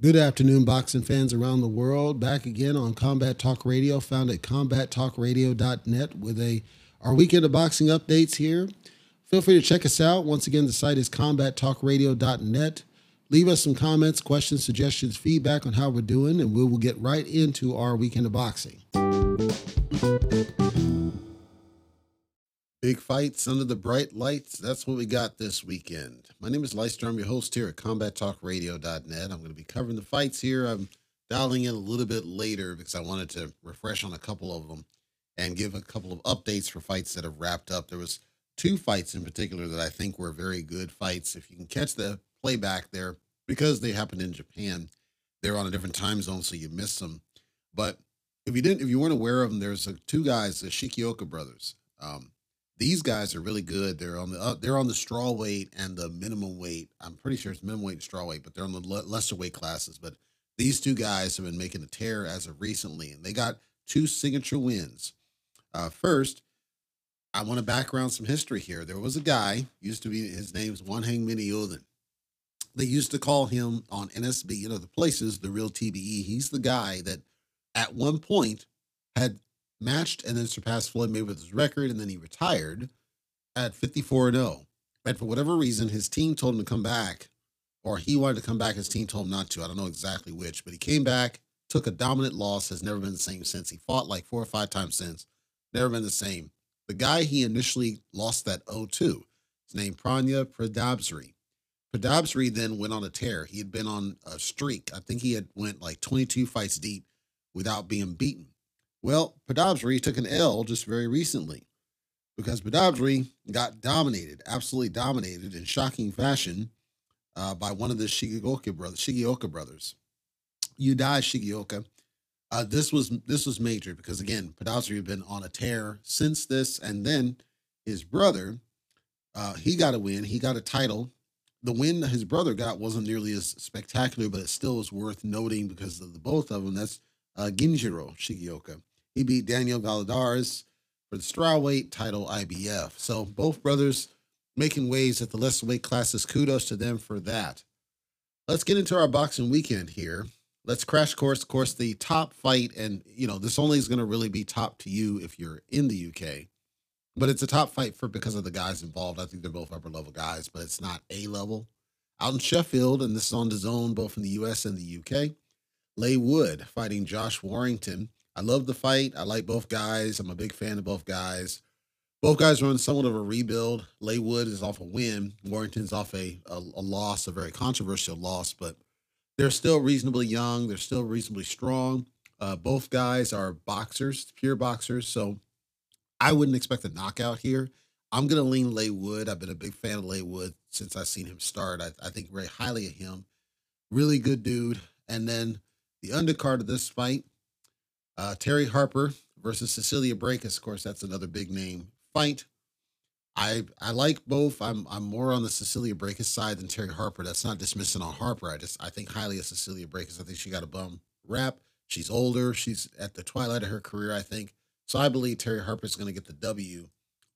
Good afternoon, boxing fans around the world. Back again on Combat Talk Radio, found at combattalkradio.net with a our weekend of boxing updates here. Feel free to check us out. Once again, the site is combattalkradio.net. Leave us some comments, questions, suggestions, feedback on how we're doing, and we will get right into our weekend of boxing. Big fights under the bright lights. That's what we got this weekend. My name is Leicester. I'm your host here at combattalkradio.net. I'm going to be covering the fights here. I'm dialing in a little bit later because I wanted to refresh on a couple of them and give a couple of updates for fights that have wrapped up. There was two fights in particular that I think were very good fights. If you can catch the playback there, because they happened in Japan, they're on a different time zone, so you miss them. But if you didn't, if you weren't aware of them, there's a, two guys, the Shigeoka brothers. Um, these guys are really good. They're on the uh, they're on the straw weight and the minimum weight. I'm pretty sure it's minimum weight and straw weight, but they're on the le- lesser weight classes. But these two guys have been making a tear as of recently, and they got two signature wins. Uh, first, I want to background some history here. There was a guy used to be his name's Wanheng Menayothin. They used to call him on NSB, you know, the places, the real TBE. He's the guy that at one point had matched and then surpassed Floyd Mayweather's record, and then he retired at 54 0. And for whatever reason, his team told him to come back, or he wanted to come back. His team told him not to. I don't know exactly which, but he came back, took a dominant loss, has never been the same since. He fought like four or five times since, never been the same. The guy he initially lost that 0 to, his name Panya Pradabsri. Pradabsri then went on a tear. He had been on a streak. I think he had went like 22 fights deep without being beaten. Well, Padabsri took an L just very recently because Padabsri got dominated, absolutely dominated in shocking fashion uh, by one of the Shigeoka brothers, Shigeoka brothers. Yudai Shigeoka. Uh, this was this was major because again, Padabsri had been on a tear since this, and then his brother, uh, he got a win. He got a title. The win his brother got wasn't nearly as spectacular, but it still was worth noting because of the both of them. That's uh, Ginjiro Shigeoka. He beat Daniel Valladares for the strawweight title IBF. So both brothers making waves at the lesser weight classes. Kudos to them for that. Let's get into our boxing weekend here. Let's crash course, of course, the top fight. And, you know, this only is going to really be top to you if you're in the UK. But it's a top fight for because of the guys involved. I think they're both upper level guys, but it's not A level. Out in Sheffield, and this is on the zone both in the US and the UK. Leigh Wood fighting Josh Warrington. I love the fight. I like both guys. I'm a big fan of both guys. Both guys are on somewhat of a rebuild. Leigh Wood is off a win. Warrington's off a, a, a loss, a very controversial loss, but they're still reasonably young. They're still reasonably strong. Uh, both guys are boxers, pure boxers. So I wouldn't expect a knockout here. I'm going to lean Leigh Wood. I've been a big fan of Leigh Wood since I've seen him start. I, I think very highly of him. Really good dude. And then the undercard of this fight, uh, Terri Harper versus Cecilia Braekhus. Of course, that's another big name fight. I I like both. I'm I'm more on the Cecilia Braekhus side than Terri Harper. That's not dismissing on Harper. I just I think highly of Cecilia Braekhus. I think she got a bum rap. She's older. She's at the twilight of her career. I think so. I believe Terri Harper is going to get the W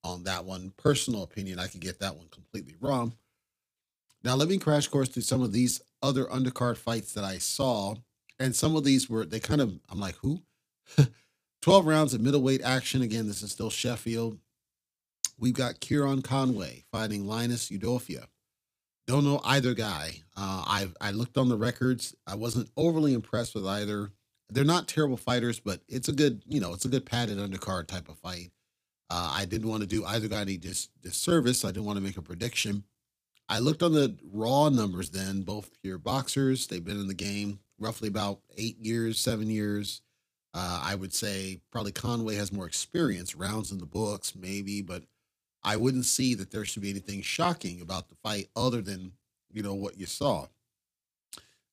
on that one. Personal opinion. I could get that one completely wrong. Now let me crash course through some of these other undercard fights that I saw, and some of these were they kind of I'm like who 12 rounds of middleweight action. Again, this is still Sheffield. We've got Kieran Conway fighting Linus Udofia. Don't know either guy. Uh, I I looked on the records. I wasn't overly impressed with either. They're not terrible fighters, but it's a good, you know, it's a good padded undercard type of fight. Uh, I didn't want to do either guy any dis- disservice. I didn't want to make a prediction. I looked on the raw numbers then, both pure boxers. They've been in the game roughly about eight years, seven years. Uh, I would say probably Conway has more experience, rounds in the books, maybe, but I wouldn't see that there should be anything shocking about the fight other than, you know, what you saw.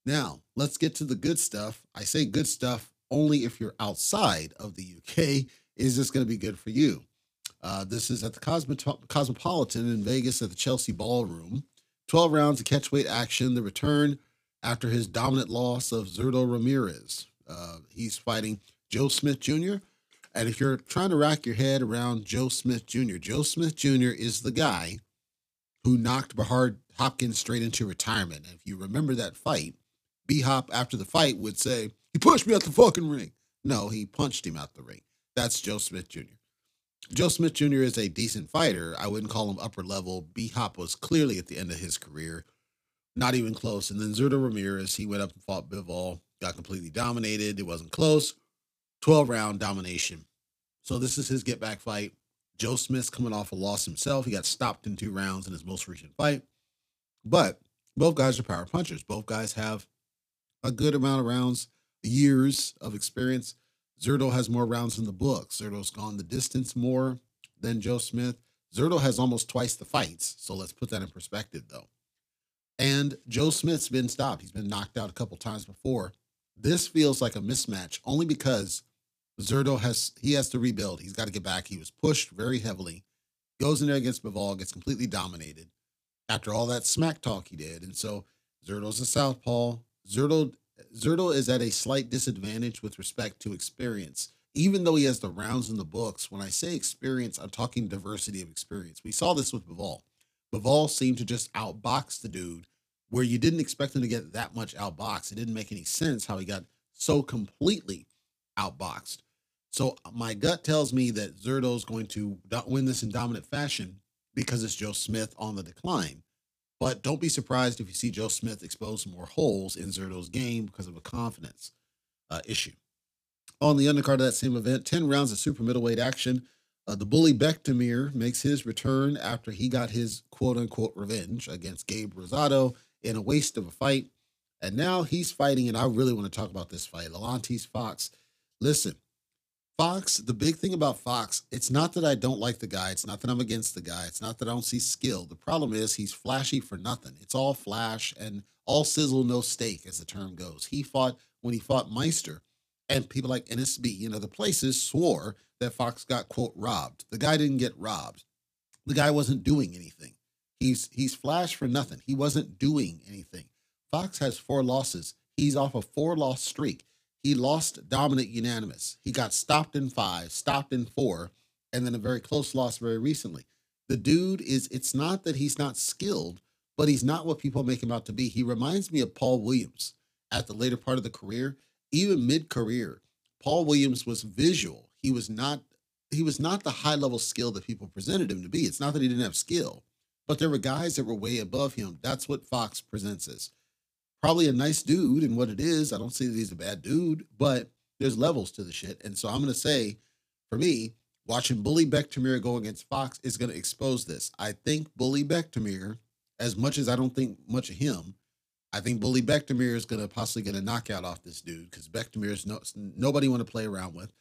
Now, let's get to the good stuff. I say good stuff only if you're outside of the UK. Is this going to be good for you? Uh, this is at the Cosmopolitan in Vegas at the Chelsea Ballroom. 12 rounds of catchweight action. The return after his dominant loss of Zurdo Ramirez. Uh, he's fighting Joe Smith Jr. And if you're trying to rack your head around Joe Smith Jr., Joe Smith Jr. is the guy who knocked Bernard Hopkins straight into retirement. And if you remember that fight, B Hop after the fight would say, he pushed me out the fucking ring. No, he punched him out the ring. That's Joe Smith Jr. Joe Smith Jr. is a decent fighter. I wouldn't call him upper level. B Hop was clearly at the end of his career, not even close. And then Zurdo Ramirez, he went up and fought Bivol, got completely dominated. It wasn't close. 12 round domination. So this is his get back fight. Joe Smith's coming off a loss himself. He got stopped in two rounds in his most recent fight. But both guys are power punchers. Both guys have a good amount of rounds, years of experience. Zurdo has more rounds in the book. Zurdo's gone the distance more than Joe Smith. Zurdo has almost twice the fights. So let's put that in perspective, though. And Joe Smith's been stopped. He's been knocked out a couple times before. This feels like a mismatch only because Zurdo has he has to rebuild. He's got to get back. He was pushed very heavily. Goes in there against Bivol, gets completely dominated after all that smack talk he did. And so Zurdo's a southpaw. Zurdo Zurdo is at a slight disadvantage with respect to experience. Even though he has the rounds in the books, when I say experience, I'm talking diversity of experience. We saw this with Bivol. Bivol seemed to just outbox the dude where you didn't expect him to get that much outboxed. It didn't make any sense how he got so completely outboxed. So my gut tells me that Zurdo is going to win this in dominant fashion because it's Joe Smith on the decline. But don't be surprised if you see Joe Smith expose more holes in Zurdo's game because of a confidence uh, issue. On the undercard of that same event, 10 rounds of super middleweight action. Uh, the bully Bektemir makes his return after he got his quote unquote revenge against Gabe Rosado in a waste of a fight. And now he's fighting, and I really want to talk about this fight. Alantez Fox. Listen, Fox, the big thing about Fox, it's not that I don't like the guy. It's not that I'm against the guy. It's not that I don't see skill. The problem is he's flashy for nothing. It's all flash and all sizzle, no steak, as the term goes. He fought when he fought Meister, and people like NSB and other places swore that Fox got, quote, robbed. The guy didn't get robbed. The guy wasn't doing anything. He's he's flash for nothing. He wasn't doing anything. Fox has four losses. He's off a four loss streak. He lost dominant unanimous. He got stopped in five, stopped in four, and then a very close loss very recently. The dude is, it's not that he's not skilled, but he's not what people make him out to be. He reminds me of Paul Williams at the later part of the career, even mid career. Paul Williams was visual. He was not he was not the high level skill that people presented him to be. It's not that he didn't have skill, but there were guys that were way above him. That's what Fox presents as probably a nice dude and what it is. I don't see that he's a bad dude, but there's levels to the shit. And so I'm going to say, for me, watching Bully Bektemir go against Fox is going to expose this. I think Bully Bektemir, as much as I don't think much of him, I think Bully Bektemir is going to possibly get a knockout off this dude because Bektemir is no, nobody want to play around with.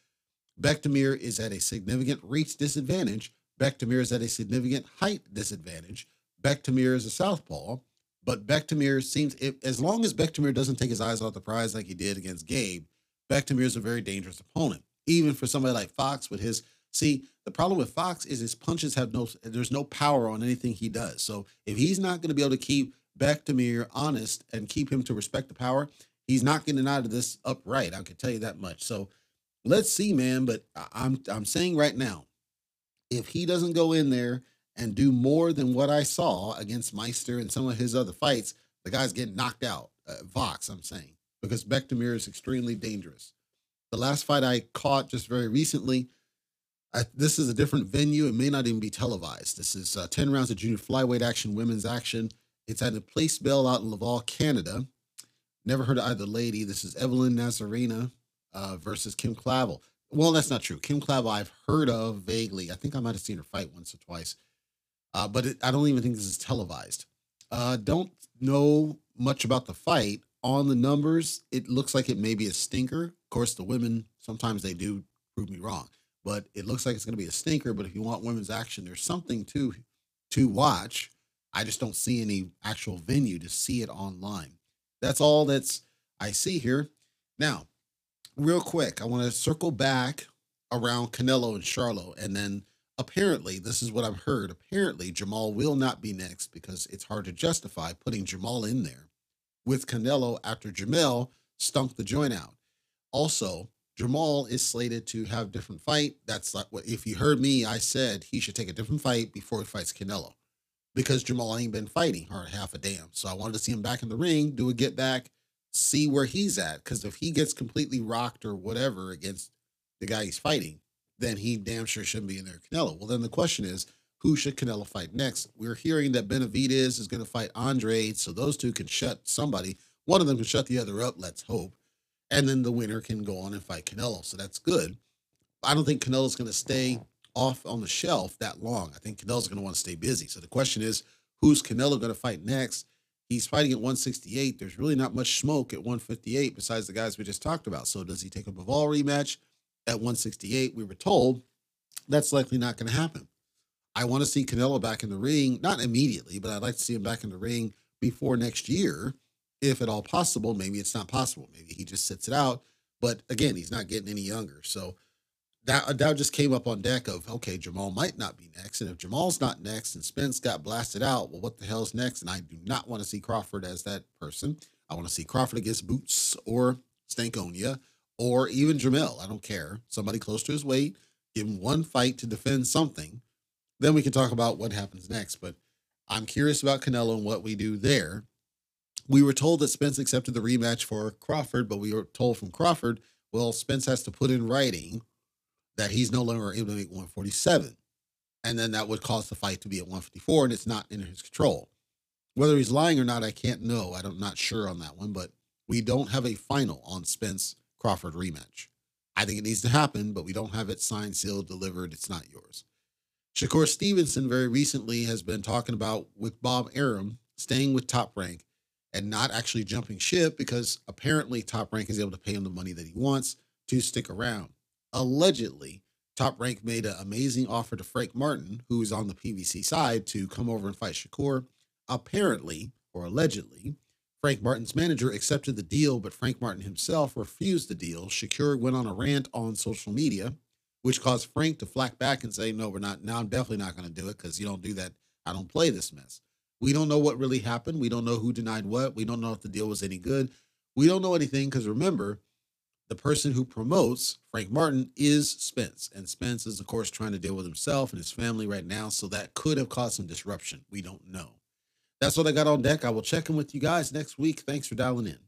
Bektemir is at a significant reach disadvantage. Bektemir is at a significant height disadvantage. Bektemir is a southpaw. But Bektemir seems, if, as long as Bektemir doesn't take his eyes off the prize like he did against Gabe, Bektemir is a very dangerous opponent. Even for somebody like Fox with his, see, the problem with Fox is his punches have no, there's no power on anything he does. So if he's not going to be able to keep Bektemir honest and keep him to respect the power, he's not getting out of this upright. I can tell you that much. So let's see, man. But I'm I'm saying right now, if he doesn't go in there and do more than what I saw against Meister and some of his other fights, the guy's getting knocked out. Uh, Fox, I'm saying, because Bektemir is extremely dangerous. The last fight I caught just very recently, I, this is a different venue. It may not even be televised. This is uh, 10 rounds of junior flyweight action, women's action. It's at a place bell out in Laval, Canada. Never heard of either lady. This is Evelyn Nazarena uh, versus Kim Clavel. Well, that's not true. Kim Clavel, I've heard of vaguely. I think I might have seen her fight once or twice uh, but it, I don't even think this is televised. Uh, don't know much about the fight. On the numbers, it looks like it may be a stinker. Of course, the women sometimes they do prove me wrong, but it looks like it's going to be a stinker. But if you want women's action, there's something to to watch. I just don't see any actual venue to see it online. That's all that's I see here. Now, real quick, I want to circle back around Canelo and Charlo, and then apparently, this is what I've heard. Apparently, Jermell will not be next because it's hard to justify putting Jermell in there with Canelo after Jermell stunk the joint out. Also, Jermell is slated to have different fight. That's like what if you heard me, I said he should take a different fight before he fights Canelo. Because Jermell ain't been fighting hard half a damn. So I wanted to see him back in the ring, do a get back, see where he's at. Because if he gets completely rocked or whatever against the guy he's fighting, then he damn sure shouldn't be in there. Canelo. Well, then the question is, who should Canelo fight next? We're hearing that Benavidez is going to fight Andre, so those two can shut somebody. One of them can shut the other up. Let's hope, and then the winner can go on and fight Canelo. So that's good. I don't think Canelo's going to stay off on the shelf that long. I think Canelo's going to want to stay busy. So the question is, who's Canelo going to fight next? He's fighting at 168. There's really not much smoke at 158 besides the guys we just talked about. So does he take a Bivol rematch at 168? We were told that's likely not going to happen. I want to see Canelo back in the ring, not immediately, but I'd like to see him back in the ring before next year, if at all possible. Maybe it's not possible. Maybe he just sits it out. But again, he's not getting any younger. So that uh, that just came up on deck of okay, Jermell might not be next, and if Jermell's not next and Spence got blasted out, well, what the hell's next? And I do not want to see Crawford as that person. I want to see Crawford against Boots or Stanionis or even Jermell. I don't care. Somebody close to his weight. Give him one fight to defend something. Then we can talk about what happens next. But I'm curious about Canelo and what we do there. We were told that Spence accepted the rematch for Crawford, but we were told from Crawford, well, Spence has to put in writing that he's no longer able to make 147. And then that would cause the fight to be at 154, and it's not in his control. Whether he's lying or not, I can't know. I'm not sure on that one, but we don't have a final on Spence Crawford rematch. I think it needs to happen, but we don't have it signed, sealed, delivered. It's not yours. Shakur Stevenson very recently has been talking about with Bob Arum staying with Top Rank and not actually jumping ship because apparently Top Rank is able to pay him the money that he wants to stick around allegedly, Top Rank made an amazing offer to Frank Martin, who is on the PBC side, to come over and fight Shakur. Apparently, or allegedly, Frank Martin's manager accepted the deal, but Frank Martin himself refused the deal. Shakur went on a rant on social media, which caused Frank to flack back and say, No, we're not. Now I'm definitely not going to do it because you don't do that. I don't play this mess. We don't know what really happened. We don't know who denied what. We don't know if the deal was any good. We don't know anything because remember, the person who promotes Frank Martin is Spence. And Spence is, of course, trying to deal with himself and his family right now. So that could have caused some disruption. We don't know. That's what I got on deck. I will check in with you guys next week. Thanks for dialing in.